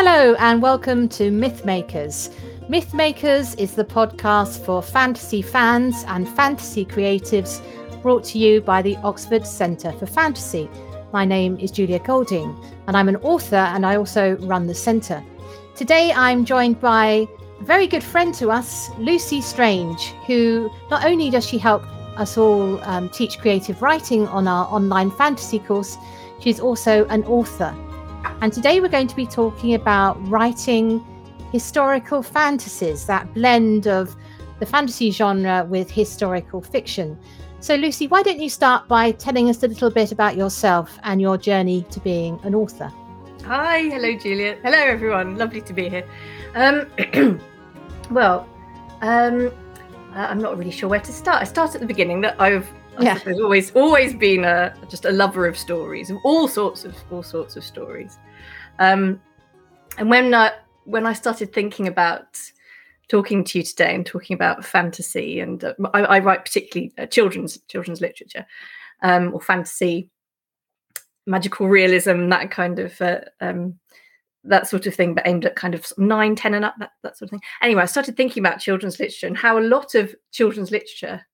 Hello, and welcome to Mythmakers. Mythmakers is the podcast for fantasy fans and fantasy creatives brought to you by the Oxford Centre for Fantasy. My name is Julia Golding, and I'm an author and I also run the centre. Today I'm joined by a very good friend to us, Lucy Strange, who not only does she help us all um, teach creative writing on our online fantasy course, she's also an author. And today we're going to be talking about writing historical fantasies, that blend of the fantasy genre with historical fiction. So, Lucy, why don't you start by telling us a little bit about yourself and your journey to being an author? Hi, hello, Julia. Hello, everyone. Lovely to be here. Um, well, um, uh, I'm not really sure where to start. I start at the beginning. That I've yeah. always always been a just a lover of stories, of all sorts of all sorts of stories. Um, and when uh, when I started thinking about talking to you today and talking about fantasy, and uh, I, I, write particularly uh, children's children's literature um, or fantasy, magical realism, that kind of uh, um, that sort of thing, but aimed at kind of nine, ten, and up, that, that sort of thing. Anyway, I started thinking about children's literature and how a lot of children's literature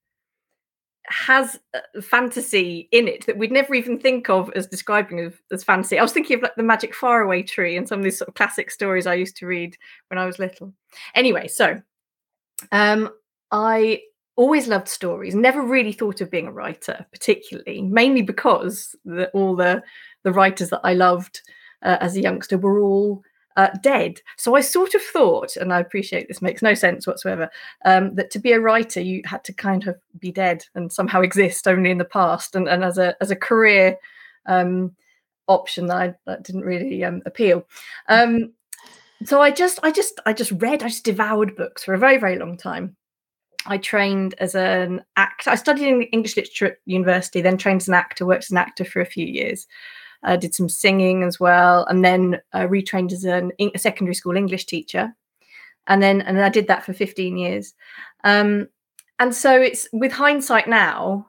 has fantasy in it that we'd never even think of as describing as, as fantasy. I was thinking of like the Magic Faraway Tree and some of these sort of classic stories I used to read when I was little. Anyway, so um, I always loved stories. Never really thought of being a writer, particularly, mainly because the, all the the writers that I loved uh, as a youngster we were all uh, dead. So I sort of thought, and I appreciate this makes no sense whatsoever, um, that to be a writer you had to kind of be dead and somehow exist only in the past, and, and as a as a career um, option that, I, that didn't really um, appeal. Um, so I just I just I just read I just devoured books for a very very long time. I trained as an actor. I studied in English literature at university, then trained as an actor, worked as an actor for a few years uh, did some singing as well, and then uh, retrained as an, a secondary school English teacher, and then and I did that for 15 years. Um, and so it's with hindsight now,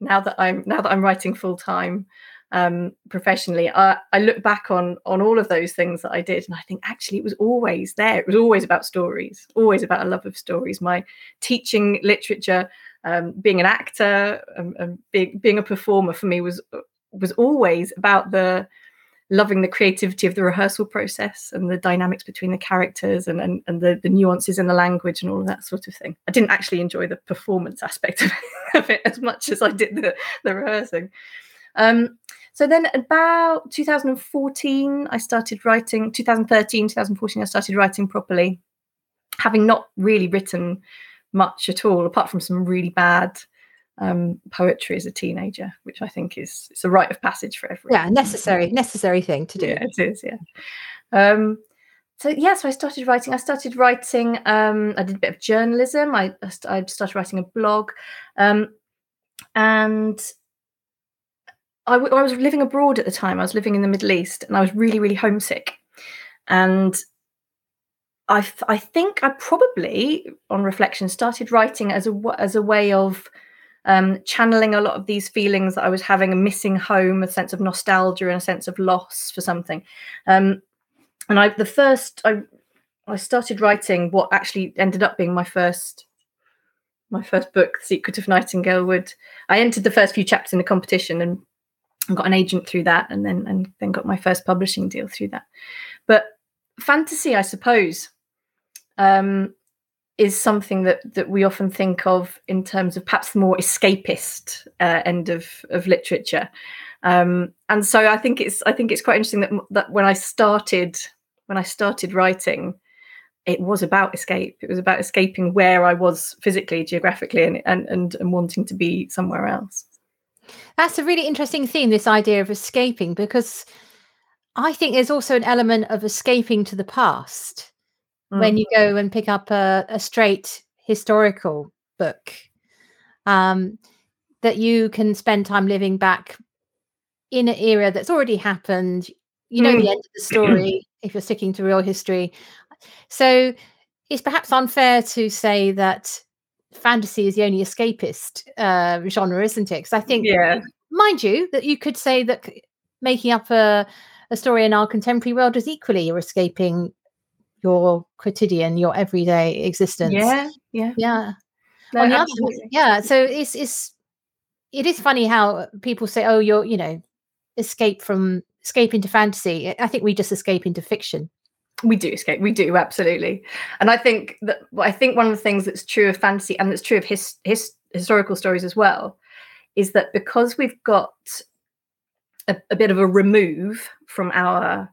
now that I'm now that I'm writing full time um, professionally, I, I look back on on all of those things that I did, and I think actually it was always there. It was always about stories, always about a love of stories. My teaching literature, um, being an actor, um, um being, being a performer for me was was always about the loving the creativity of the rehearsal process and the dynamics between the characters and, and, and the, the nuances in the language and all of that sort of thing. I didn't actually enjoy the performance aspect of, of it as much as I did the, the rehearsing. Um, so then about 2014, I started writing, 2013, 2014, I started writing properly, having not really written much at all, apart from some really bad um, poetry as a teenager, which I think is it's a rite of passage for everyone. Yeah, necessary, necessary thing to do. Yeah, it is. Yeah. Um, so yeah, so I started writing. I started writing. Um, I did a bit of journalism. I I started writing a blog, um, and I, w- I was living abroad at the time. I was living in the Middle East, and I was really really homesick. And I I think I probably, on reflection, started writing as a as a way of um, channeling a lot of these feelings that I was having a missing home, a sense of nostalgia, and a sense of loss for something. Um, and I, the first, I, I started writing what actually ended up being my first, my first book, The Secret of Nightingale Wood. I entered the first few chapters in the competition, and got an agent through that, and then and then got my first publishing deal through that. But fantasy, I suppose, um, is something that that we often think of in terms of perhaps the more escapist uh, end of of literature. Um, and so I think it's I think it's quite interesting that that when I started when I started writing, it was about escape. It was about escaping where I was physically, geographically, and and and, and wanting to be somewhere else. That's a really interesting theme, this idea of escaping, because I think there's also an element of escaping to the past mm. when you go and pick up a, a straight historical book. Um, that you can spend time living back in an era that's already happened. You know mm. the end of the story if you're sticking to real history. So it's perhaps unfair to say that fantasy is the only escapist uh, genre, isn't it? Because I think, yeah. mind you, that you could say that making up a, a story in our contemporary world is equally you're escaping your quotidian, your everyday existence. Yeah, yeah, yeah. No, On the other, yeah. So it's it's it is funny how people say, "Oh, you're you know, escape from escape into fantasy." I think we just escape into fiction we do escape we do absolutely and i think that i think one of the things that's true of fantasy and that's true of his, his historical stories as well is that because we've got a, a, bit of a remove from our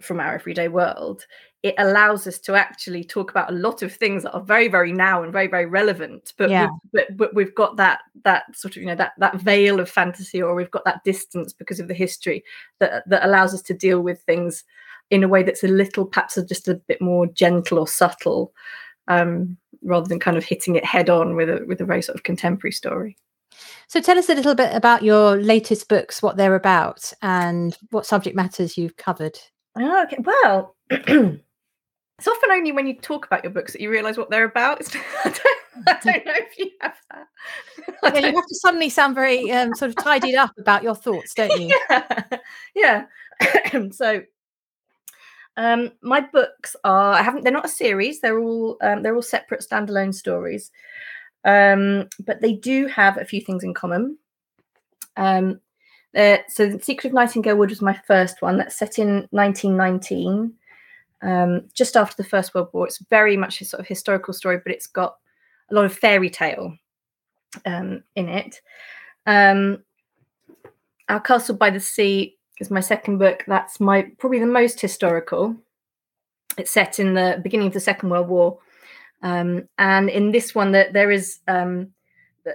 from our everyday world it allows us to actually talk about a lot of things that are very very now and very very relevant but yeah. we've, but, but we've got that that sort of you know that that veil of fantasy or we've got that distance because of the history that that allows us to deal with things in a way that's a little perhaps just a bit more gentle or subtle um, rather than kind of hitting it head on with a with a very sort of contemporary story. So tell us a little bit about your latest books what they're about and what subject matters you've covered. Oh, okay. Well it's often only when you talk about your books that you realize what they're about. I don't, I don't know if you have that. Yeah, you have to suddenly sound very um, sort of tidied up about your thoughts don't you? Yeah, yeah. so um, my books are I haven't they're not a series they're all um, they're all separate standalone stories. Um, but they do have a few things in common. Um, uh, so the Secret of Nightingale Wood was my first one that's set in 1919 um, just after the First World War it's very much a sort of historical story but it's got a lot of fairy tale um, in it um, Our Castle by the Sea is my second book. That's my probably the most historical. It's set in the beginning of the Second World War, um, and in this one, that there is um,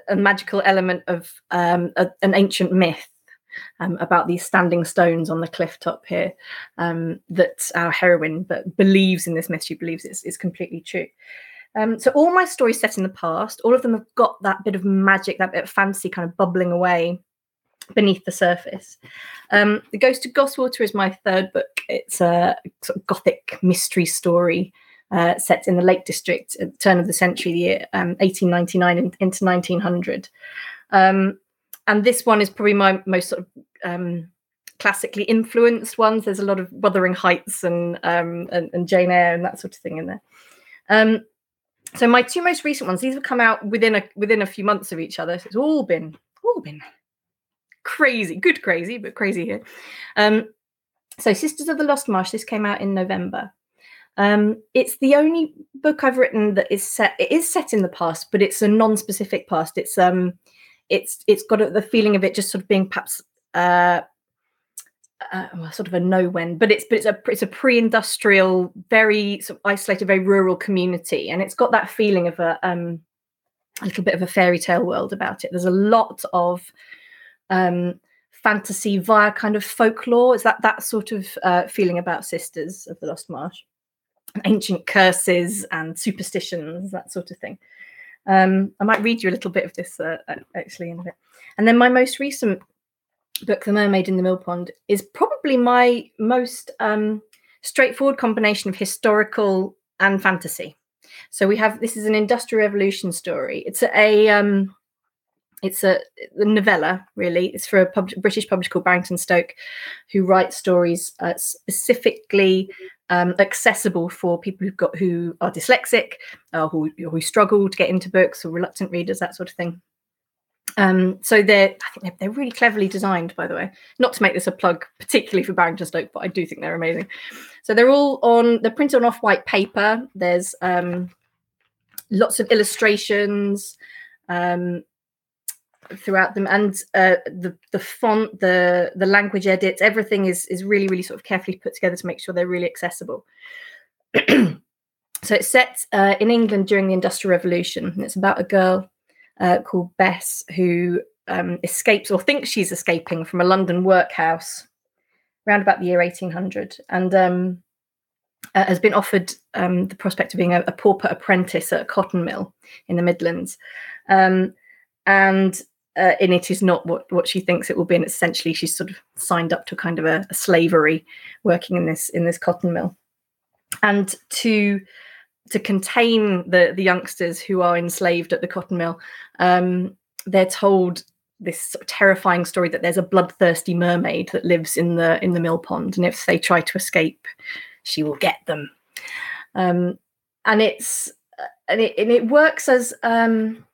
a magical element of um, a, an ancient myth um, about these standing stones on the cliff top here um, that our heroine but believes in this myth. She believes it's, it's completely true. Um, so all my stories set in the past, all of them have got that bit of magic, that bit of fantasy kind of bubbling away beneath the surface. Um, the Ghost of Gosswater is my third book. It's a sort of gothic mystery story uh, set in the Lake District at the turn of the century, the year um, 1899 in, into 1900. Um, and this one is probably my most sort of um, classically influenced ones. There's a lot of Wuthering Heights and, um, and, and Jane Eyre and that sort of thing in there. Um, so my two most recent ones, these have come out within a within a few months of each other. So it's all been all been crazy, good crazy, but crazy here. Um, so, Sisters of the Lost Marsh, this came out in November. Um, it's the only book I've written that is set. It is set in the past, but it's a non-specific past. It's um, it's it's got a, the feeling of it just sort of being perhaps uh, uh, sort of a no when, but it's but it's a it's a pre-industrial, very sort of isolated, very rural community, and it's got that feeling of a um, a little bit of a fairy tale world about it. There's a lot of um, fantasy via kind of folklore. Is that that sort of uh, feeling about Sisters of the Lost Marsh? Ancient curses and superstitions, that sort of thing. Um, I might read you a little bit of this uh, actually in a bit. And then my most recent book, The Mermaid in the Mill Pond, is probably my most um, straightforward combination of historical and fantasy. So we have this is an industrial revolution story. It's a um, it's a, a novella really it's for a pub- british publisher called barrington stoke who writes stories uh, specifically um, accessible for people who've got who are dyslexic or who, who struggle to get into books or reluctant readers that sort of thing Um, so they're I think they're, they're, really cleverly designed, by the way. Not to make this a plug, particularly for Barrington Stoke, but I do think they're amazing. So they're all on they're printed on off-white paper. There's um, lots of illustrations um, throughout them, and uh, the the font, the the language edits, everything is is really really sort of carefully put together to make sure they're really accessible. so it's set uh, in England during the Industrial Revolution, and it's about a girl uh, called Bess who um, escapes or thinks she's escaping from a London workhouse around about the year 1800 and um, uh, has been offered um, the prospect of being a, a, pauper apprentice at a cotton mill in the Midlands. Um, and uh, in it is not what, what she thinks it will be. And essentially, she's sort of signed up to kind of a, a slavery working in this in this cotton mill. And to to contain the the youngsters who are enslaved at the cotton mill, um, they're told this sort of terrifying story that there's a bloodthirsty mermaid that lives in the in the mill pond, and if they try to escape, she will get them. Um, and it's and it and it works as um,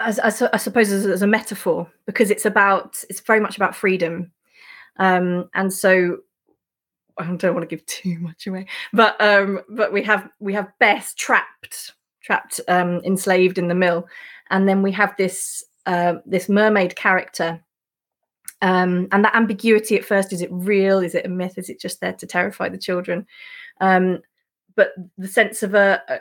as, as I suppose as, as, a metaphor because it's about it's very much about freedom, um, and so I don't want to give too much away, but um, but we have we have Bess trapped trapped um, enslaved in the mill, and then we have this uh, this mermaid character. Um, and that ambiguity at first is it real? Is it a myth? Is it just there to terrify the children? Um, but the sense of a,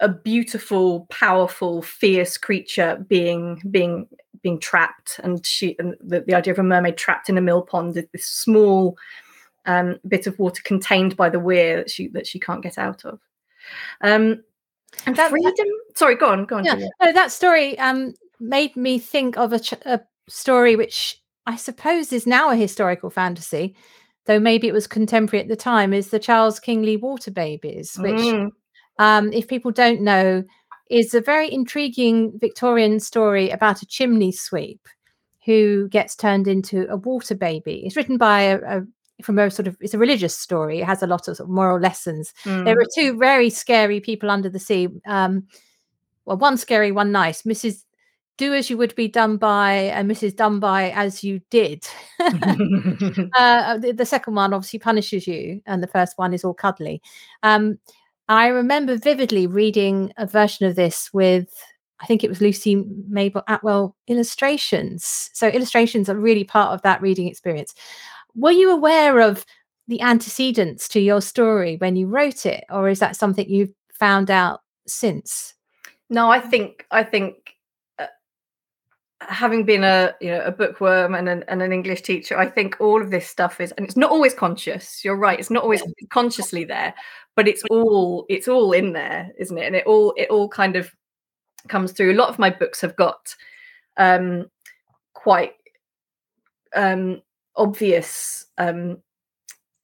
a beautiful, powerful, fierce creature being being being trapped, and she and the, the idea of a mermaid trapped in a mill pond, this small um, bit of water contained by the weir that she that she can't get out of. Um, and that, freedom. That, sorry, go on, go on. Yeah, no, that story um, made me think of a, ch- a story which I suppose is now a historical fantasy, though maybe it was contemporary at the time. Is the Charles Kingsley Water Babies, which mm um, if people don't know, is a very intriguing Victorian story about a chimney sweep who gets turned into a water baby. It's written by a, a from a sort of it's a religious story. It has a lot of, sort of moral lessons. Mm. There are two very scary people under the sea. Um, well, one scary, one nice. Mrs. Do as you would be done by, and Mrs. Done by as you did. uh, the, the, second one obviously punishes you, and the first one is all cuddly. Um, I remember vividly reading a version of this with, I think it was Lucy Mabel Attwell illustrations. So illustrations are really part of that reading experience. Were you aware of the antecedents to your story when you wrote it, or is that something you've found out since? No, I think I think having been a you know a bookworm and an, and an English teacher, I think all of this stuff is, and it's not always conscious. You're right; it's not always consciously there, but it's all it's all in there isn't it and it all it all kind of comes through a lot of my books have got um quite um obvious um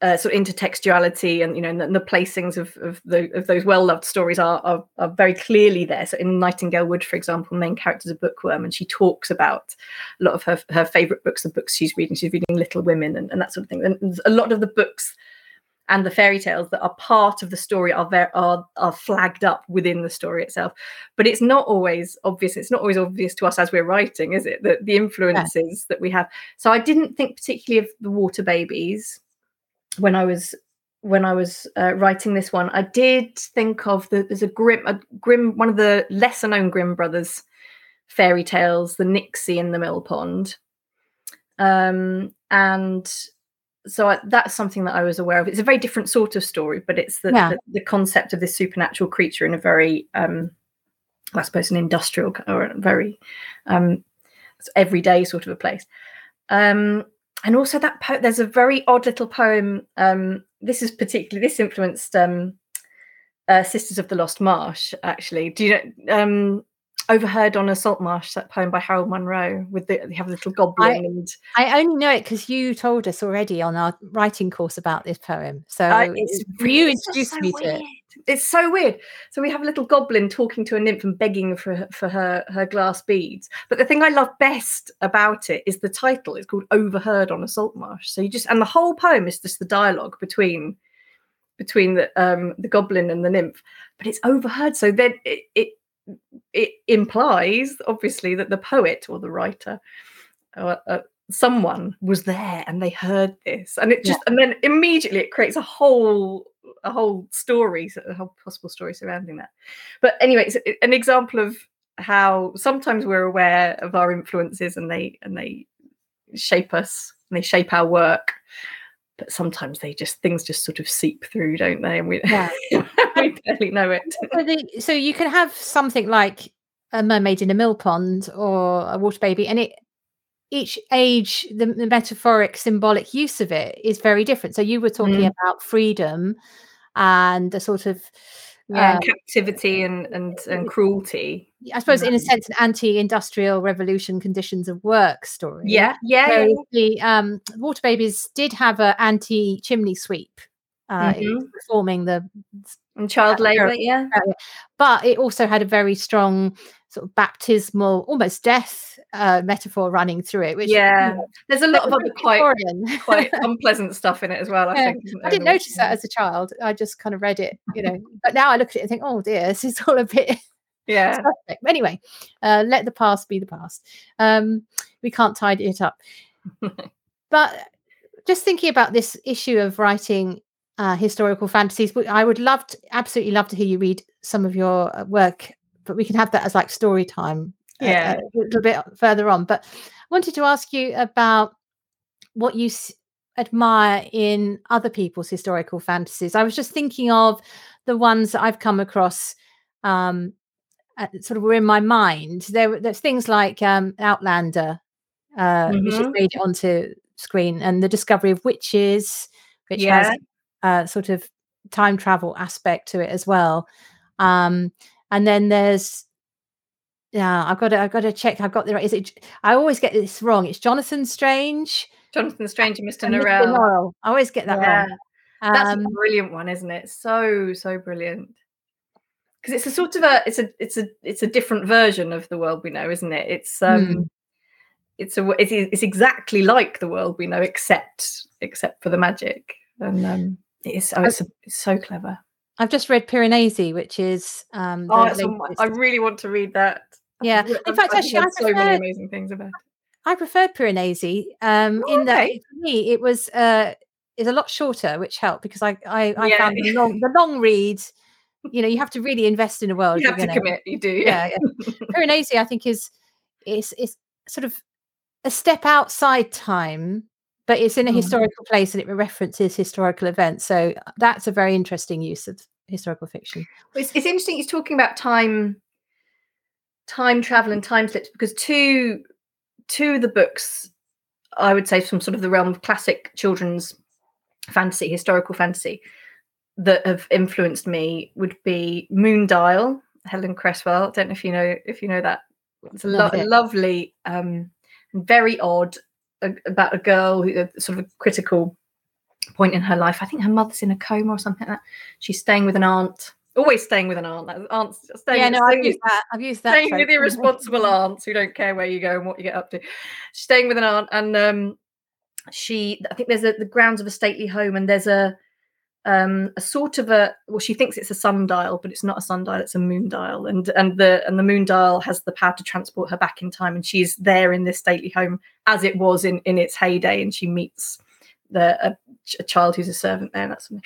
uh, sort of intertextuality and you know and the, and the placings of of, the, of those well loved stories are, are, are very clearly there. So in Nightingale Wood, for example, the main character is a bookworm, and she talks about a lot of her her favorite books and books she's reading. She's reading Little Women and, and that sort of thing. And a lot of the books and the fairy tales that are part of the story are very are are flagged up within the story itself but it's not always obvious it's not always obvious to us as we're writing is it that the influences yeah. that we have so i didn't think particularly of the water babies when i was when i was uh, writing this one i did think of the there's a grim a grim one of the lesser known Grimm brothers fairy tales the nixie in the mill pond um and so I, that's something that I was aware of. It's a very different sort of story, but it's the, yeah. the, the, concept of this supernatural creature in a very, um, I suppose, an industrial or a very um, everyday sort of a place. Um, and also that po- there's a very odd little poem. Um, this is particularly this influenced um, uh, Sisters of the Lost Marsh. Actually, do you know? Um, overheard on a salt marsh that poem by harold Monro with the they have a little goblin I, and i only know it because you told us already on our writing course about this poem so uh, it's you introduced so me weird. to it it's so weird. So we have a little goblin talking to a nymph and begging for for her her glass beads. But the thing i love best about it is the title. It's called overheard on a salt marsh. So you just and the whole poem is just the dialogue between between the um the goblin and the nymph. But it's overheard. So then it, it it implies obviously that the poet or the writer or uh, someone was there and they heard this and it just yeah. and then immediately it creates a whole a whole story a whole possible story surrounding that but anyway it's an example of how sometimes we're aware of our influences and they and they shape us and they shape our work but sometimes they just things just sort of seep through don't they and we, yeah. we barely know it so, you can have something like a mermaid in a mill pond or a water baby and it each age the, the metaphoric symbolic use of it is very different so you were talking mm. about freedom and the sort of yeah, um, captivity and, and and cruelty. I suppose, in a sense, an anti-industrial revolution conditions of work story. Yeah, yeah. yeah. The um, Water Babies did have an anti-chimney sweep, uh, mm-hmm. performing the and child labour. Yeah, but it also had a very strong sort of baptismal, almost death uh, metaphor running through it. Which yeah, you know, there's a lot of other quite quite unpleasant stuff in it as well. I yeah. think I didn't notice that as a child. I just kind of read it, you know. but now I look at it and think, oh dear, this is all a bit. Yeah. anyway, uh, let the past be the past. Um, we can't tidy it up. but just thinking about this issue of writing uh, historical fantasies, I would love to, absolutely love to hear you read some of your uh, work but we can have that as like story time uh, yeah. a, a little bit further on. But I wanted to ask you about what you s- admire in other people's historical fantasies. I was just thinking of the ones that I've come across um, sort of were in my mind. There, there's things like um, Outlander, uh, mm-hmm. which has made it onto screen, and the discovery of witches, which yeah. has a sort of time travel aspect to it as well. Um, and then there's yeah, I've got to I've got to check. I've got the right. Is it? I always get this wrong. It's Jonathan Strange. Jonathan Strange and Mr. And Norrell. Mr. Norrell. I always get that yeah. wrong. That's um, a brilliant one, isn't it? So so brilliant. Because it's a sort of a it's a it's a it's a different version of the world we know, isn't it? It's um hmm. it's a it's, it's exactly like the world we know, except except for the magic. And um it's oh, it's, it's so clever. I've just read Piranesi, which is um oh, I really want to read that. Yeah, in fact, I've actually, I so many amazing things about. It. I preferred Piranesi. Um, oh, in that for me, it was uh, is a lot shorter, which helped because I I, I yeah. found the long the long read. You know, you have to really invest in a world. You have to commit. You do. Yeah. yeah, yeah. Piranesi, I think, is is is sort of a step outside time but it's in a mm. historical place and it references historical events. So uh, that's a very interesting use of historical fiction. It's, it's interesting. He's talking about time, time travel and time slips because two, two of the books, I would say, from sort of the realm of classic children's fantasy, historical fantasy, that have influenced me would be Moondial, Helen Cresswell. I don't know if you know if you know that. It's a lo- lovely, um, very odd a, about a girl who a sort of a critical point in her life. I think her mother's in a coma or something like that. She's staying with an aunt. Always staying with an aunt. Aunt's staying, yeah, no, I've used that. I've used that. Staying with irresponsible aunts who don't care where you go and what you get up to. She's staying with an aunt, and um, she. I think there's a, the grounds of a stately home, and there's a um, a sort of a well, she thinks it's a sundial, but it's not a sundial; it's a moon dial, and and the and the moon dial has the power to transport her back in time, and she's there in this stately home as it was in in its heyday, and she meets the a, a child who's a servant there. And that's something.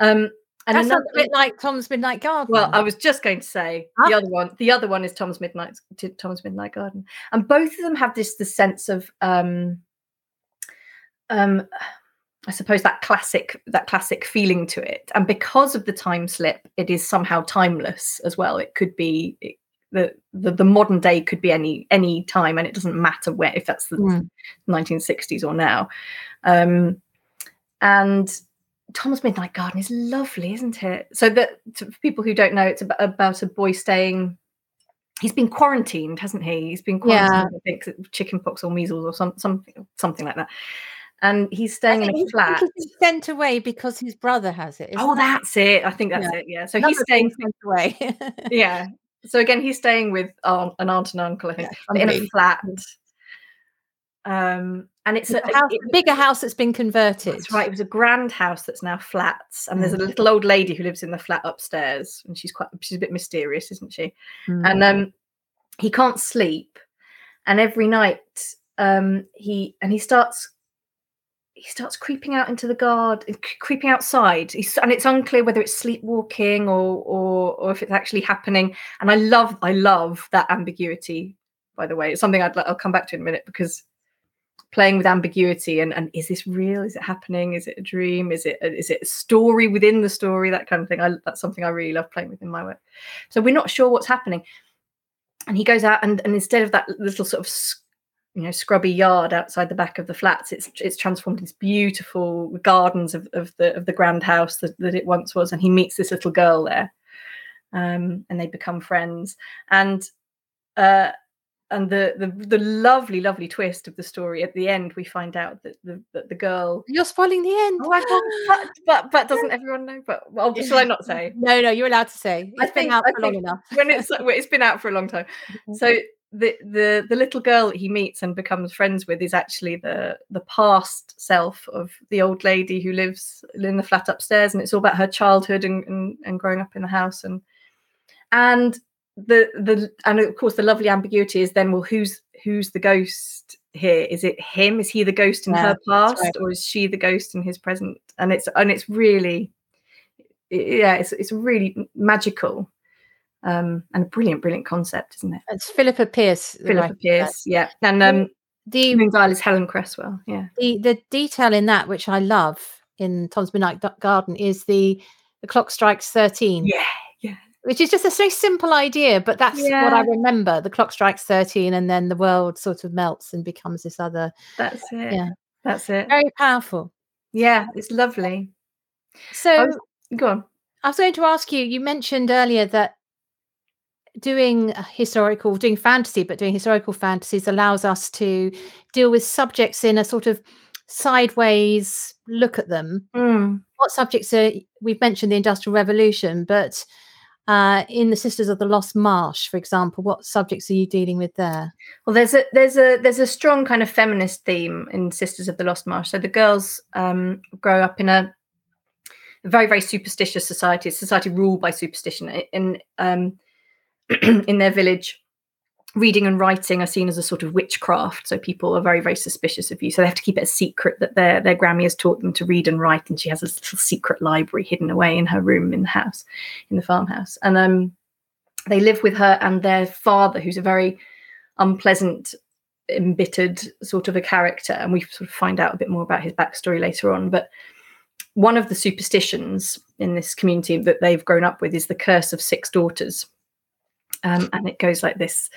Um, and that another, a bit like Tom's Midnight Garden. Well, I was just going to say huh? the other one. The other one is Tom's Midnight Tom's Midnight Garden, and both of them have this the sense of um, um, I suppose that classic that classic feeling to it, and because of the time slip, it is somehow timeless as well. It could be it, the, the, the modern day could be any any time, and it doesn't matter where if that's the mm. 1960s or now. Um, and Tom's Midnight Garden is lovely, isn't it? So that for people who don't know, it's about, about a boy staying he's been quarantined, hasn't he? He's been quarantined, yeah. I think, chickenpox or measles or some, something, something like that and he's staying in a flat. He's sent away because his brother has it. Oh, that's it. I think that's yeah. it. Yeah. So he's staying sent away. yeah. So again, he's staying with an aunt and uncle, I think, yeah, in a flat. Um, and it's, it's a, a, house, it, a, bigger house that's been converted. That's right. It was a grand house that's now flats, and mm. there's a mm. little old lady who lives in the flat upstairs, and she's quite she's a bit mysterious, isn't she? Mm. And um, he can't sleep, and every night um, he and he starts he starts creeping out into the guard, uh, creeping outside, He's, and it's unclear whether it's sleepwalking or, or or if it's actually happening. And I love I love that ambiguity. By the way, it's something I'd I'll come back to in a minute because playing with ambiguity and and is this real? Is it happening? Is it a dream? Is it is it a story within the story? That kind of thing. I, that's something I really love playing with in my work. So we're not sure what's happening, and he goes out and and instead of that little sort of you know scrubby yard outside the back of the flats. It's it's transformed into beautiful gardens of, of the of the grand house that, that it once was and he meets this little girl there um, and they become friends. And uh, and the, the the lovely lovely twist of the story at the end we find out that the that the girl you're spoiling the end. Oh, but, but but doesn't everyone know? But well shall i not say? No no you're allowed to say. It's I been think, out for long enough. when it's it's been out for a long time. So the the the little girl that he meets and becomes friends with is actually the the past self of the old lady who lives in the flat upstairs and it's all about her childhood and and, and growing up in the house. And and the the and of course the lovely ambiguity is then well who's who's the ghost here? Is it him? Is he the ghost in yeah, her past right. or is she the ghost in his present? And it's and it's really yeah it's it's really magical um, and a brilliant, brilliant concept, isn't it? It's Philippa Pearce. Philippa Pearce, yeah, and um, the Moondial is Helen Cresswell, yeah. The the detail in that, which I love in Tom's Midnight Garden, is the the clock strikes thirteen. Yeah, yeah. Which is just a very simple idea, but that's yeah. what I remember. The clock strikes thirteen, and then the world sort of melts and becomes this other. That's it. Yeah, that's it. Very powerful. Yeah, it's lovely. So, was, go on. I was going to ask you. You mentioned earlier that doing historical, doing fantasy, but doing historical fantasies allows us to deal with subjects in a sort of sideways look at them. Mm. What subjects are we've mentioned the Industrial Revolution, but uh, in the Sisters of the Lost Marsh, for example, what subjects are you dealing with there? Well, there's a there's a there's a strong kind of feminist theme in Sisters of the Lost Marsh. So the girls um, grow up in a very very superstitious society, a society ruled by superstition. In um, in their village reading and writing are seen as a sort of witchcraft so people are very very suspicious of you. So they have to keep it a secret that their their grammy has taught them to read and write and she has a little secret library hidden away in her room in the house in the farmhouse. And um they live with her and their father who's a very unpleasant embittered sort of a character and we sort of find out a bit more about his backstory later on. But one of the superstitions in this community that they've grown up with is the curse of six daughters um, and it goes like this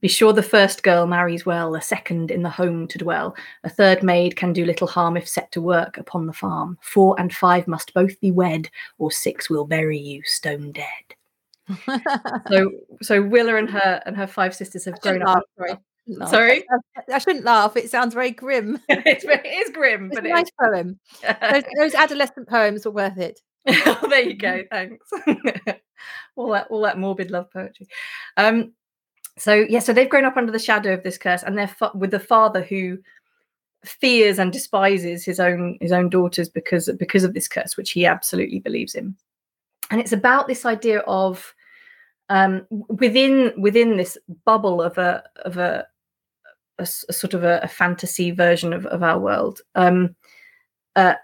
Be sure the first girl marries well, a second in the home to dwell. A third maid can do little harm if set to work upon the farm. Four and five must both be wed, or six will bury you stone dead. so so Willa and her and her five sisters have grown up. Sorry. Sorry, I shouldn't laugh. It sounds very grim. it's, it is grim, it's but a nice poem. Those, those adolescent poems are worth it. Oh, there you go. Thanks. all that all that morbid love poetry. Um, so yeah, so they've grown up under the shadow of this curse, and they're fa- with the father who fears and despises his own his own daughters because because of this curse, which he absolutely believes in. And it's about this idea of um, within within this bubble of a of a, a, a sort of a, a, fantasy version of, of our world. Um, uh,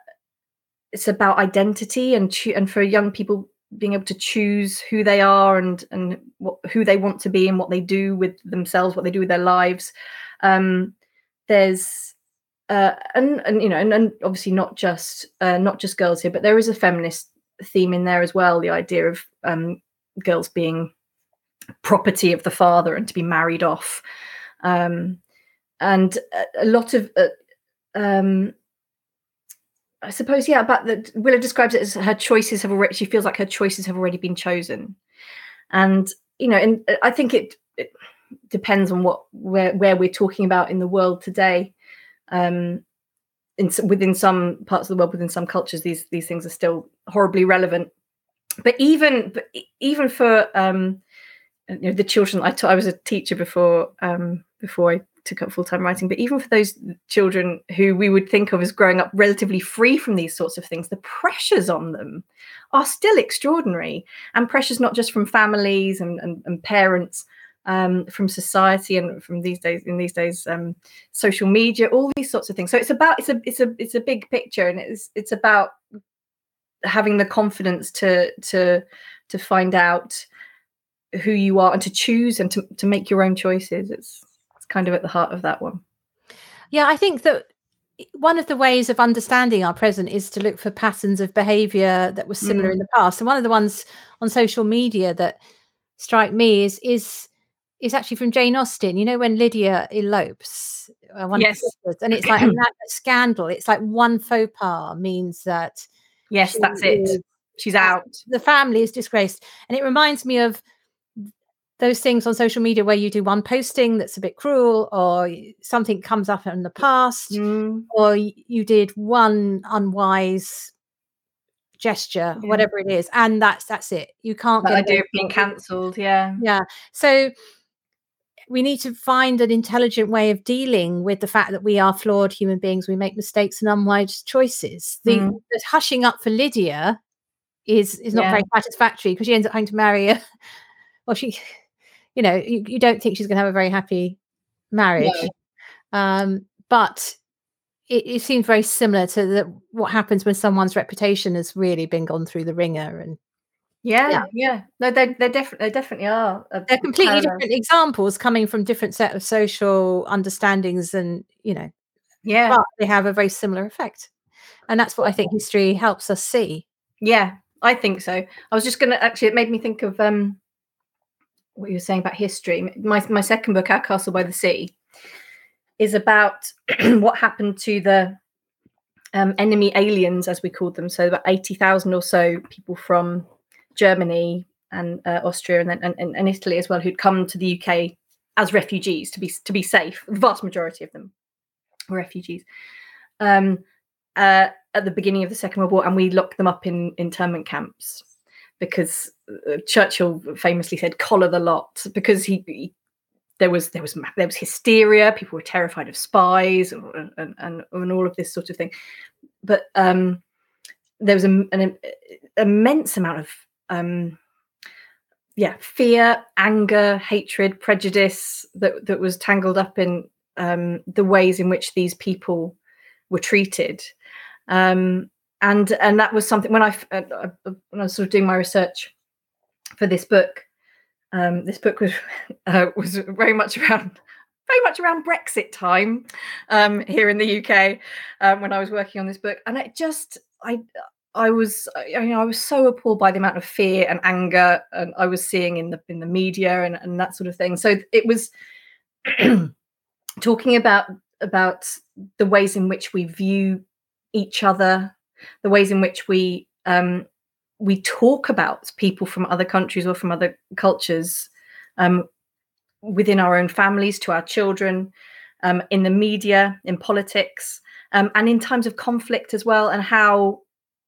it's about identity and cho- and for young people being able to choose who they are and and what, who they want to be and what they do with themselves, what they do with their lives. Um, there's uh, and and you know and, and obviously not just uh, not just girls here, but there is a feminist theme in there as well. The idea of um, girls being property of the father and to be married off, um, and a, a lot of uh, um, I suppose, yeah, but the, Willa describes it as her choices have already, she feels like her choices have already been chosen. And, you know, and uh, I think it, it depends on what, where, where we're talking about in the world today. Um, in, within some parts of the world, within some cultures, these, these things are still horribly relevant. But even, but even for, um, you know, the children, I taught, I was a teacher before, um, before I took up full time writing, but even for those children who we would think of as growing up relatively free from these sorts of things, the pressures on them are still extraordinary. And pressures not just from families and, and, and parents, um, from society and from these days in these days um, social media all these sorts of things so it's about it's a it's a it's a big picture and it's it's about having the confidence to to to find out who you are and to choose and to, to make your own choices it's it's kind of at the heart of that one yeah i think that one of the ways of understanding our present is to look for patterns of behavior that were similar mm. in the past and one of the ones on social media that strike me is is is actually from Jane Austen. You know when Lydia elopes, uh, yes, sisters, and it's like a scandal. It's like one faux pas means that. Yes, that's it. She's out. The family is disgraced, and it reminds me of those things on social media where you do one posting that's a bit cruel, or something comes up in the past, mm. or you did one unwise gesture, yeah. whatever it is, and that's that's it. You can't. That idea of being cancelled, yeah, yeah. So we need to find an intelligent way of dealing with the fact that we are flawed human beings. We make mistakes and unwise choices. The, mm. the hushing up for Lydia is is not yeah. very satisfactory because she ends up having to marry a well she you know you, you don't think she's going to have a very happy marriage no. um but it, it, seems very similar to the, what happens when someone's reputation has really been gone through the ringer and yeah, yeah, yeah. No, they they definitely they definitely are. They're completely parallel. different examples coming from different set of social understandings, and you know, yeah, but they have a very similar effect, and that's what I think history helps us see. Yeah, I think so. I was just going to actually, it made me think of um what you were saying about history. My my second book, Our Castle by the Sea, is about what happened to the um, enemy aliens, as we called them. So about eighty thousand or so people from Germany and uh, Austria and then and, and, Italy as well, who'd come to the UK as refugees to be to be safe. The vast majority of them were refugees um, uh, at the beginning of the Second World War, and we locked them up in internment camps because Churchill famously said "collar the lot" because he, he there was there was there was hysteria. People were terrified of spies and and, and, and all of this sort of thing. But um, there was a, an, an immense amount of um, yeah, fear, anger, hatred, prejudice that that was tangled up in um, the ways in which these people were treated. Um, and and that was something when I uh, uh, when I was sort of doing my research for this book. Um, this book was uh, was very much around very much around Brexit time um, here in the UK um, when I was working on this book, and it just I I was, I mean, I was so appalled by the amount of fear and anger and I was seeing in the in the media and, and that sort of thing. So it was talking about about the ways in which we view each other, the ways in which we um, we talk about people from other countries or from other cultures um, within our own families to our children, um, in the media, in politics, um, and in times of conflict as well, and how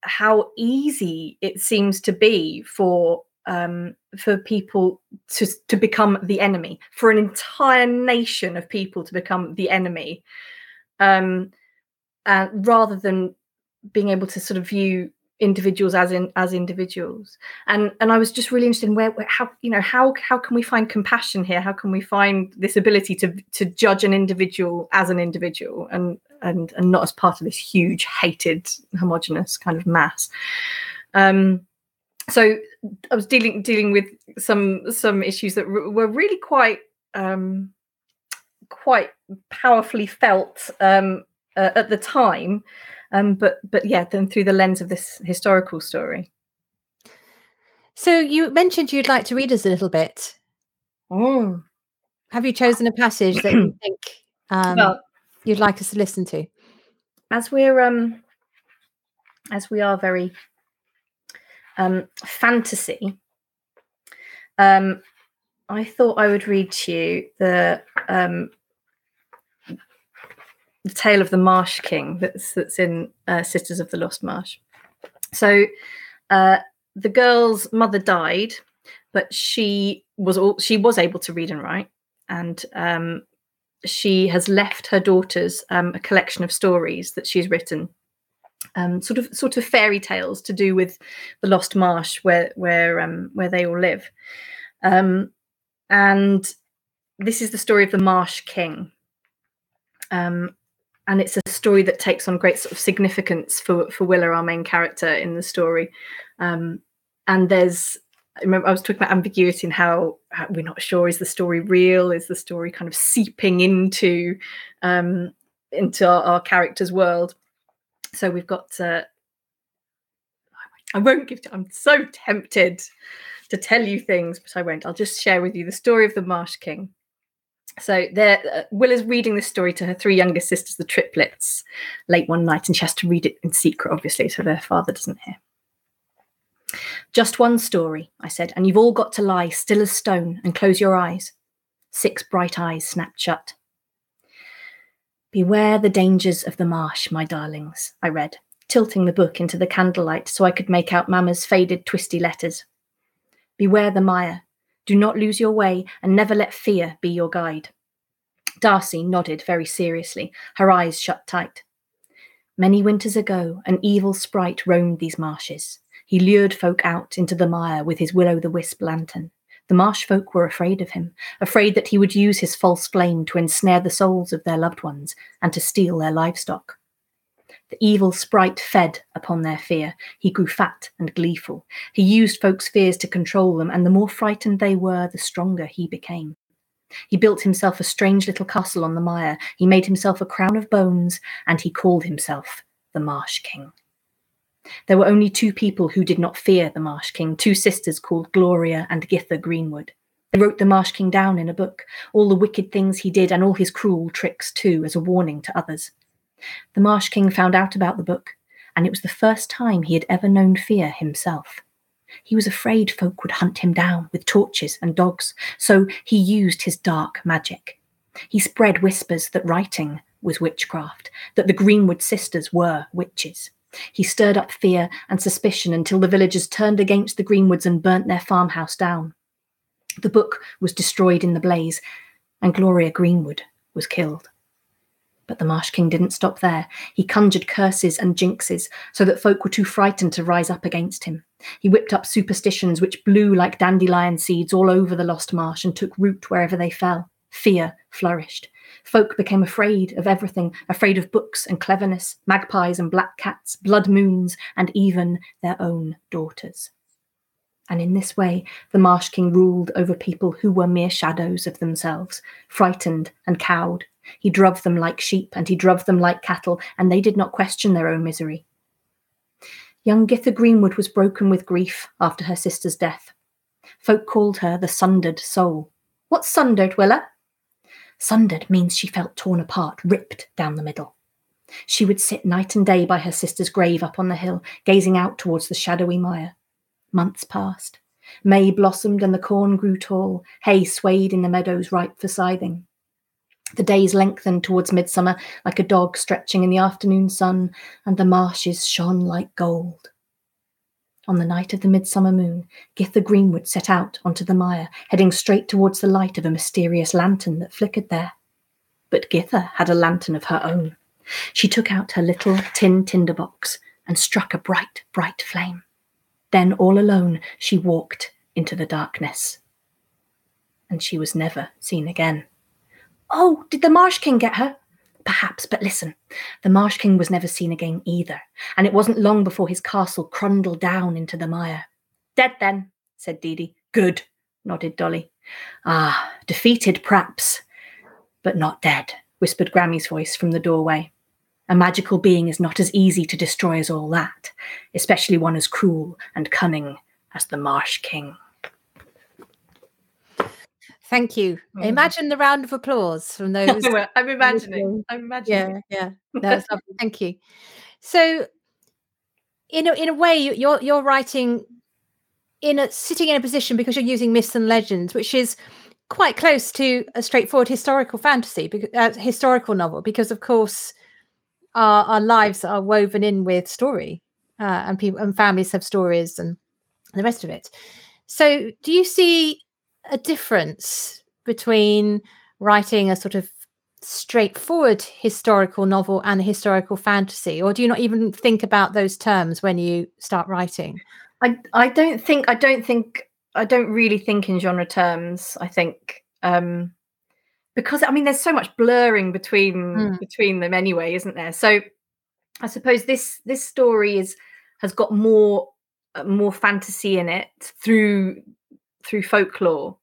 how easy it seems to be for um, for people to to become the enemy, for an entire nation of people to become the enemy, um, uh, rather than being able to sort of view individuals as in as individuals. And and i was just really interested in where, where, how you know how how can we find compassion here? How can we find this ability to to judge an individual as an individual and and and not as part of this huge hated homogenous kind of mass? Um so i was dealing dealing with some some issues that were really quite um quite powerfully felt um uh, at the time um, but but yeah, then through the lens of this historical story. So you mentioned you'd like to read us a little bit. Oh, have you chosen a passage that you think um, well, you'd like us to listen to? As we're um, as we are very um, fantasy, um, I thought I would read to you the um, the tale of the Marsh King that's that's in uh, Sisters of the Lost Marsh. So uh, the girl's mother died, but she was all she was able to read and write, and um, she has left her daughters um, a collection of stories that she's written, um, sort of sort of fairy tales to do with the Lost Marsh, where where um, where they all live, um, and this is the story of the Marsh King. Um, and it's a story that takes on great sort of significance for for Willa, our main character in the story. Um, and there's I remember I was talking about ambiguity and how, how, we're not sure is the story real, is the story kind of seeping into um, into our, our character's world. So we've got. Uh, I won't give. To, I'm so tempted to tell you things, but I won't. I'll just share with you the story of the Marsh King. So there, uh, Willa's reading this story to her three younger sisters, the triplets, late one night, and she has to read it in secret, obviously, so their father doesn't hear. Just one story, I said, and you've all got to lie still as stone and close your eyes. Six bright eyes snapped shut. Beware the dangers of the marsh, my darlings, I read, tilting the book into the candlelight so I could make out Mamma's faded, twisty letters. Beware the mire, do not lose your way, and never let fear be your guide. Darcy nodded very seriously, her eyes shut tight. Many winters ago, an evil sprite roamed these marshes. He lured folk out into the mire with his will o' the wisp lantern. The marsh folk were afraid of him, afraid that he would use his false flame to ensnare the souls of their loved ones and to steal their livestock. The evil sprite fed upon their fear. He grew fat and gleeful. He used folks' fears to control them, and the more frightened they were, the stronger he became. He built himself a strange little castle on the mire. He made himself a crown of bones, and he called himself the Marsh King. There were only two people who did not fear the Marsh King, two sisters called Gloria and Githa Greenwood. They wrote the Marsh King down in a book, all the wicked things he did and all his cruel tricks too, as a warning to others. The Marsh King found out about the book, and it was the first time he had ever known fear himself. He was afraid folk would hunt him down with torches and dogs, so he used his dark magic. He spread whispers that writing was witchcraft, that the Greenwood sisters were witches. He stirred up fear and suspicion until the villagers turned against the Greenwoods and burnt their farmhouse down. The book was destroyed in the blaze, and Gloria Greenwood was killed. But the Marsh King didn't stop there. He conjured curses and jinxes so that folk were too frightened to rise up against him. He whipped up superstitions which blew like dandelion seeds all over the lost marsh and took root wherever they fell. Fear flourished. Folk became afraid of everything, afraid of books and cleverness, magpies and black cats, blood moons, and even their own daughters. And in this way, the Marsh King ruled over people who were mere shadows of themselves, frightened and cowed, he druv them like sheep, and he druv them like cattle, and they did not question their own misery. Young Githa Greenwood was broken with grief after her sister's death. Folk called her the sundered soul. What's sundered, Willa? Sundered means she felt torn apart, ripped down the middle. She would sit night and day by her sister's grave up on the hill, gazing out towards the shadowy mire. Months passed. May blossomed and the corn grew tall. Hay swayed in the meadows ripe for scything. The days lengthened towards midsummer like a dog stretching in the afternoon sun, and the marshes shone like gold. On the night of the midsummer moon, Githa Greenwood set out onto the mire, heading straight towards the light of a mysterious lantern that flickered there. But Githa had a lantern of her own. She took out her little tin tinderbox and struck a bright, bright flame. Then, all alone, she walked into the darkness. And she was never seen again. Oh, did the Marsh King get her? Perhaps, but listen, the Marsh King was never seen again either, and it wasn't long before his castle crumbled down into the mire. Dead then, said Dee Good, nodded Dolly. Ah, defeated perhaps, but not dead, whispered Grammy's voice from the doorway. A magical being is not as easy to destroy as all that, especially one as cruel and cunning as the Marsh King. Thank you. Mm. Imagine the round of applause from those. I'm imagining. I'm imagining. Yeah, yeah. Thank you. So, in a, in a way, you're you're writing in a sitting in a position because you're using myths and legends, which is quite close to a straightforward historical fantasy, uh, historical novel, because of course our our lives are woven in with story, uh, and people and families have stories and the rest of it. So, do you see a difference between writing a sort of straightforward historical novel and a historical fantasy? Or do you not even think about those terms when you start writing? I i don't think i don't think i don't really think in genre terms i think um because i mean there's so much blurring between mm. between them anyway isn't there? So i suppose this this story is has got more uh, more fantasy in it through through folklore.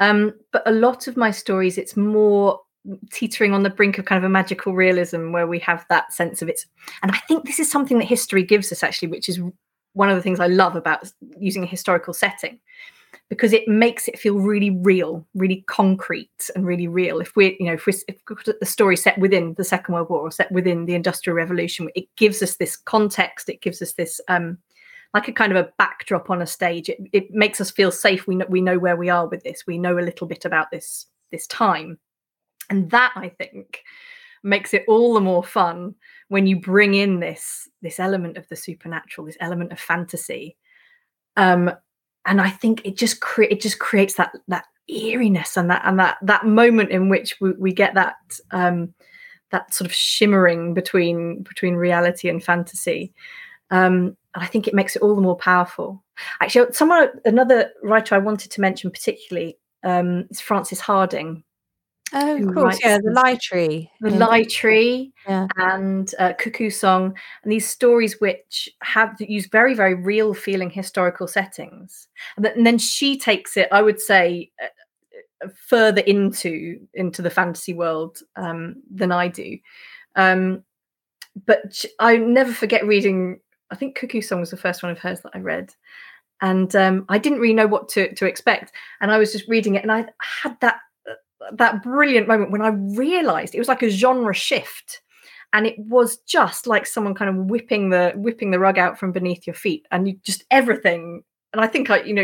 Um but a lot of my stories it's more teetering on the brink of kind of a magical realism where we have that sense of it and i think this is something that history gives us actually which is one of the things i love about using a historical setting because it makes it feel really real really concrete and really real. If we're you know if we're if the story set within the second world war or set within the industrial revolution it gives us this context it gives us this um like a kind of a backdrop on a stage. It, it makes us feel safe. We know we know where we are with this. We know a little bit about this this time. And that i think makes it all the more fun when you bring in this this element of the supernatural this element of fantasy. Um and i think it just cre- it just creates that that eeriness and that and that that moment in which we, we get that um that sort of shimmering between between reality and fantasy. Um and i think it makes it all the more powerful actually someone another writer i wanted to mention particularly um is frances Hardinge. Oh, of course, yeah, the lie tree, the yeah. lie tree, yeah. and uh, cuckoo song, and these stories which have use very, very real feeling historical settings, and, and then she takes it, I would say, uh, uh, further into into the fantasy world um, than I do. Um, but I never forget reading. I think Cuckoo Song was the first one of hers that I read, and um, I didn't really know what to to expect. And I was just reading it, and I had that that brilliant moment when I realized it was like a genre shift. And it was just like someone kind of whipping the whipping the rug out from beneath your feet and you just everything. And I think I you know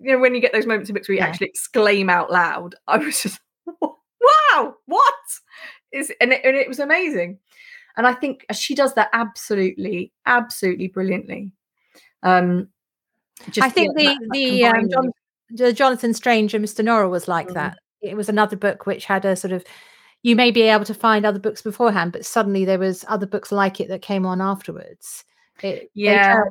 you know when you get those moments in books where you yeah. actually exclaim out loud I was just wow! What? Is and it, and it was amazing and I think she does that absolutely absolutely brilliantly um I think the the, um, John, the Jonathan Strange and Mr. Norrell was like mm. that it was another book which had a sort of you may be able to find other books beforehand, but suddenly there was other books like it that came on afterwards. It, yeah.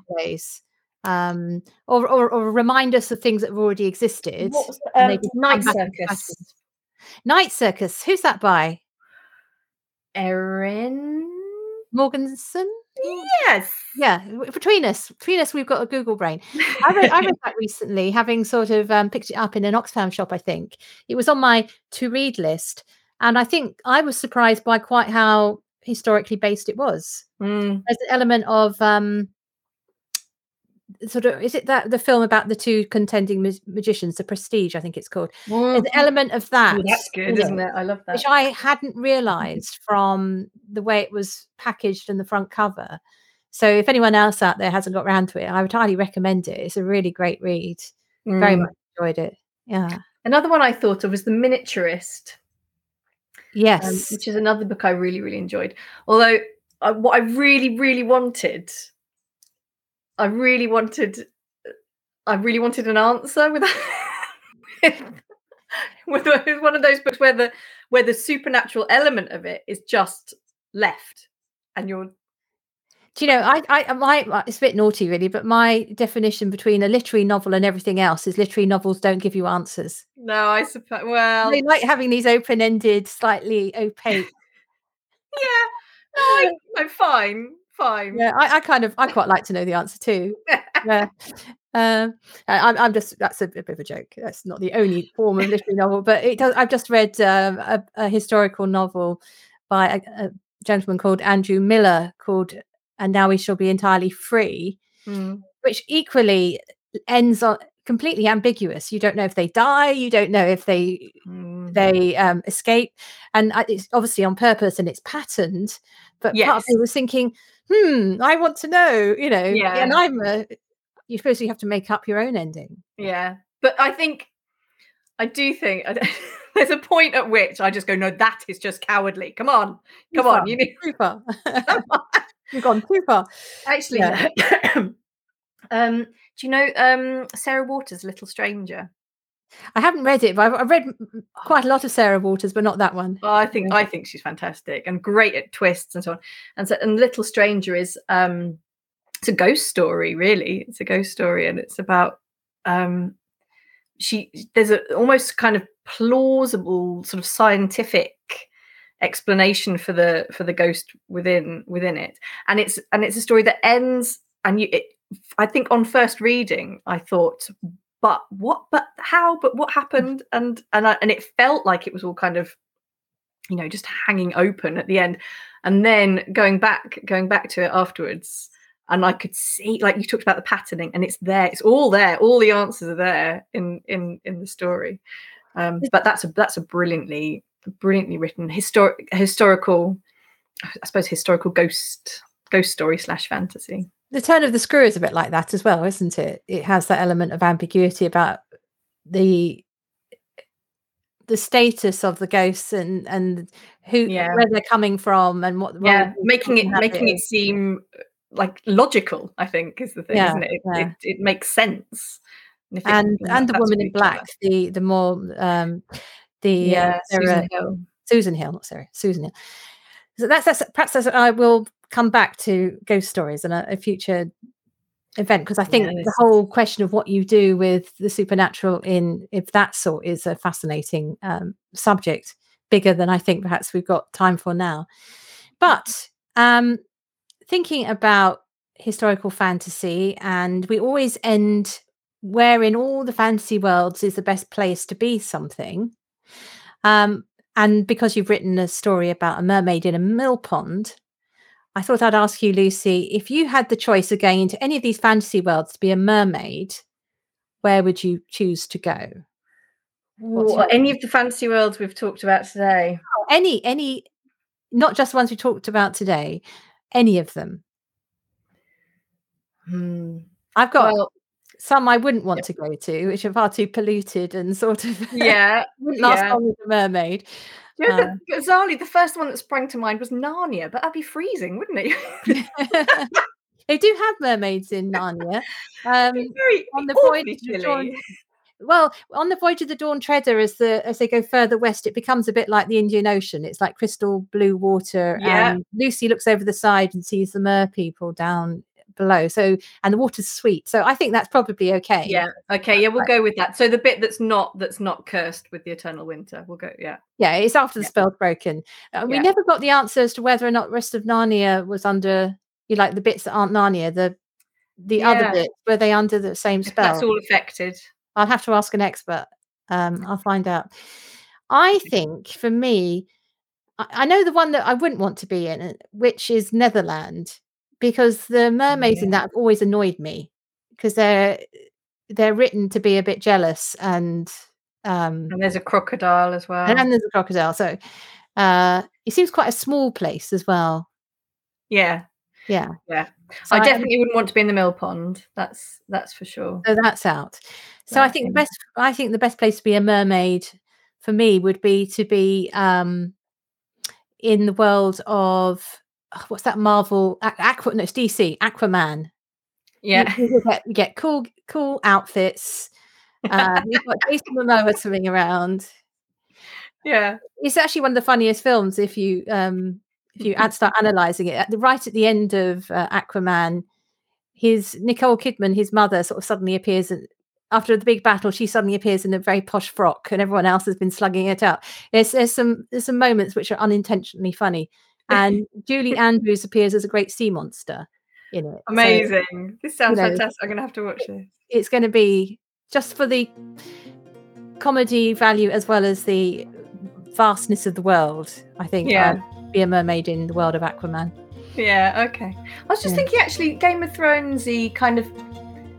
Um, or, or, or, remind us of things that have already existed. Um, Night Circus. Night Circus. Who's that by? Erin Morgenstern. Yes. Yeah. Between us, between us, we've got a Google brain. I read, I read that recently, having sort of um, picked it up in an Oxfam shop. I think it was on my to read list, and I think I was surprised by quite how historically based it was. Mm. There's an element of um, sort of is it that the film about the two contending ma- magicians the prestige i think it's called? Mm. the element of that Ooh, that's good isn't it? I love that. which i hadn't realized from the way it was packaged in the front cover. So if anyone else out there hasn't got around to it i would highly recommend it. It's a really great read. Mm. very much enjoyed it. Yeah. Another one i thought of was the miniaturist. Um, yes. um, which is another book i really really enjoyed. Although uh, what i really really wanted I really wanted I really wanted an answer with with, with one of those books where the where the supernatural element of it is just left and you're do you know I, I uh, my uh, it's a bit naughty really but my definition between a literary novel and everything else is literary novels don't give you answers. No i suppose well they like having these open-ended slightly opaque yeah no, I, i'm fine fine. Yeah, I, I, kind of, I quite like to know the answer too. yeah. Um, I, I'm just, that's a, a, bit of a joke. That's not the only form of literary novel, but it does, I've just read um, a, a, historical novel by a, a, gentleman called Andrew Miller called And Now We Shall Be Entirely Free, mm. which equally ends on completely ambiguous. You don't know if they die, you don't know if they mm. they um, escape, and it's obviously on purpose and it's patterned. But yes. part of me was thinking, hmm, I want to know, you know, yeah. and I'm a, you suppose you have to make up your own ending. Yeah. But I think, I do think there's a point at which I just go, no, that is just cowardly. Come on. Come on. You need too far. You've gone too far. Actually, yeah. um, do you know um, Sarah Waters' Little Stranger? I haven't read it, but I've, I've, read quite a lot of Sarah Waters, but not that one. Oh, I think I think she's fantastic and great at twists and so on. And so, and Little Stranger is um, it's a ghost story, really. It's a ghost story, and it's about um, she. There's a almost kind of plausible sort of scientific explanation for the for the ghost within within it, and it's and it's a story that ends and you. It, I think on first reading, I thought, but what but how but what happened? And and I, and it felt like it was all kind of you know just hanging open at the end. And then going back going back to it afterwards and i could see like you talked about the patterning and it's there it's all there all the answers are there in in in the story. Um but that's a that's a brilliantly brilliantly written historic historical i suppose historical ghost ghost story slash fantasy the turn of the screw is a bit like that as well, isn't it? It has that element of ambiguity about the the status of the ghosts and and who yeah. where they're coming from and what yeah making it making it seem like logical i think is the thing yeah, isn't it it, yeah. it it, makes sense and and, and the woman in black the the more um the yeah, uh, susan hill susan hill not sorry susan hill so that's, that's perhaps that's, i will come back to ghost stories and a, a future event because I think yes. the whole question of what you do with the supernatural in if that sort is a fascinating um, subject, bigger than I think perhaps we've got time for now. But um, thinking about historical fantasy, and we always end where in all the fantasy worlds is the best place to be something. Um, and because you've written a story about a mermaid in a mill pond, I thought I'd ask you, Lucy, if you had the choice of going into any of these fantasy worlds to be a mermaid, where would you choose to go? Or any of the fantasy worlds we've talked about today? Oh, any, any, not just the ones we talked about today, any of them. Hmm. I've got well, some I wouldn't want to go to, which are far too polluted and sort of yeah, wouldn't last yeah. long as a mermaid. You know, um, the, bizarrely, the first one that sprang to mind was Narnia, but that'd be freezing, wouldn't it? they do have mermaids in Narnia. Um, very, on the voyage of Dawn, well, on the voyage of the Dawn Treader, as the as they go further west, it becomes a bit like the Indian Ocean. It's like crystal blue water. Yeah. And Lucy looks over the side and sees the mer people down below. So, and the water's sweet. So I think that's probably okay. Yeah. Okay. Yeah, we'll go with that. So the bit that's not that's not cursed with the eternal winter, we'll go. Yeah. Yeah, it's after the yeah. spell's broken. Uh, we yeah. never got the answer as to whether or not rest of Narnia was under you like the bits that aren't Narnia, the the yeah. other bits were they under the same spell? That's all affected. I'll have to ask an expert. Um, I'll find out. I think for me, I know the one that I wouldn't want to be in, which is Neverland because the mermaids yeah. in that have always annoyed me because they're they're written to be a bit jealous and um and there's a crocodile as well. and, there's a crocodile so uh it seems quite a small place as well. Yeah. Yeah. Yeah. So i definitely I, wouldn't want to be in the mill pond that's that's for sure. So that's out. So yeah. i think the best i think the best place to be a mermaid for me would be to be um in the world of oh, what's that Marvel Aqua? No, it's DC Aquaman. Yeah, you, you, get, you get, cool cool outfits. Uh, you've got Jason Momoa swimming around. Yeah, it's actually one of the funniest films if you um if you start analyzing it. At the right at the end of uh, Aquaman, his Nicole Kidman, his mother, sort of suddenly appears and after the big battle, she suddenly appears in a very posh frock, and everyone else has been slugging it out. There's, there's some there's some moments which are unintentionally funny, and Julie Andrews appears as a great sea monster in it. Amazing. So, this sounds you know, fantastic. I'm going to have to watch this. It's going to be just for the comedy value as well as the vastness of the world. I think. Yeah. Um, be a mermaid in the world of Aquaman. Yeah. Okay. I was just yeah. thinking, actually, Game of Thrones, the kind of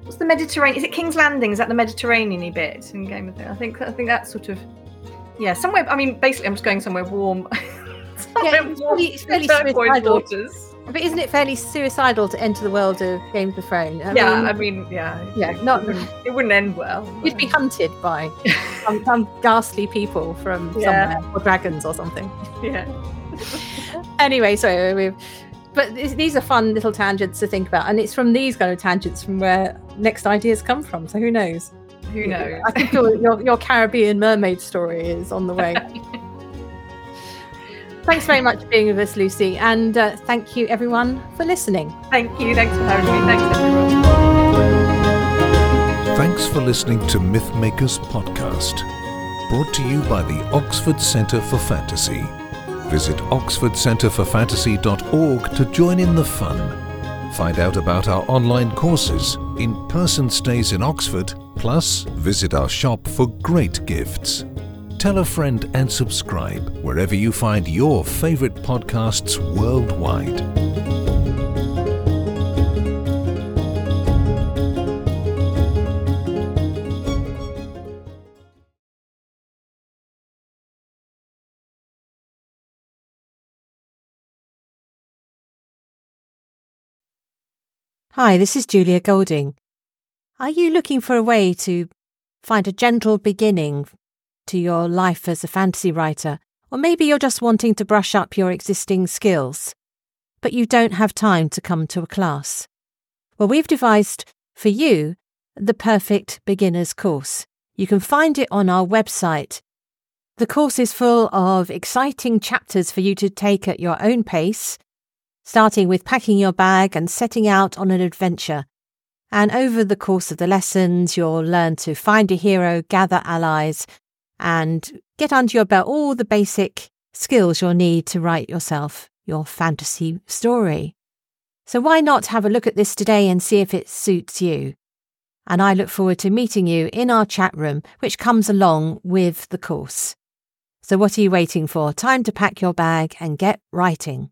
what's the Mediterranean? Is it King's Landing? Is that the Mediterranean y bit in Game of Thrones? I think I think that's sort of yeah, somewhere. I mean, basically, I'm just going somewhere warm. yeah, it's fairly, it's fairly suicidal. Waters. But isn't it fairly suicidal to enter the world of Game of Thrones? I yeah, mean, I mean, yeah, yeah, not it wouldn't, it wouldn't end well. You'd be hunted by some, some, ghastly people from yeah. somewhere, or dragons or something. Yeah. anyway, so we've. But these are fun little tangents to think about, and it's from these kind of tangents from where next ideas come from. So who knows? Who knows? I think your, your, your Caribbean mermaid story is on the way. Thanks very much for being with us, Lucy, and uh, thank you everyone for listening. Thank you. Thanks for having me. Thanks everyone. Thanks for listening to Mythmakers Podcast, brought to you by the Oxford Centre for Fantasy. Visit oxfordcentreforfantasy.org to join in the fun. Find out about our online courses, in person stays in Oxford, plus visit our shop for great gifts. Tell a friend and subscribe wherever you find your favourite podcasts worldwide. Hi, this is Julia Golding. Are you looking for a way to find a gentle beginning to your life as a fantasy writer? Or maybe you're just wanting to brush up your existing skills, but you don't have time to come to a class. Well, we've devised for you the perfect beginner's course. You can find it on our website. The course is full of exciting chapters for you to take at your own pace starting with packing your bag and setting out on an adventure. And over the course of the lessons, you'll learn to find a hero, gather allies, and get under your belt all the basic skills you'll need to write yourself your fantasy story. So why not have a look at this today and see if it suits you? And I look forward to meeting you in our chat room, which comes along with the course. So what are you waiting for? Time to pack your bag and get writing.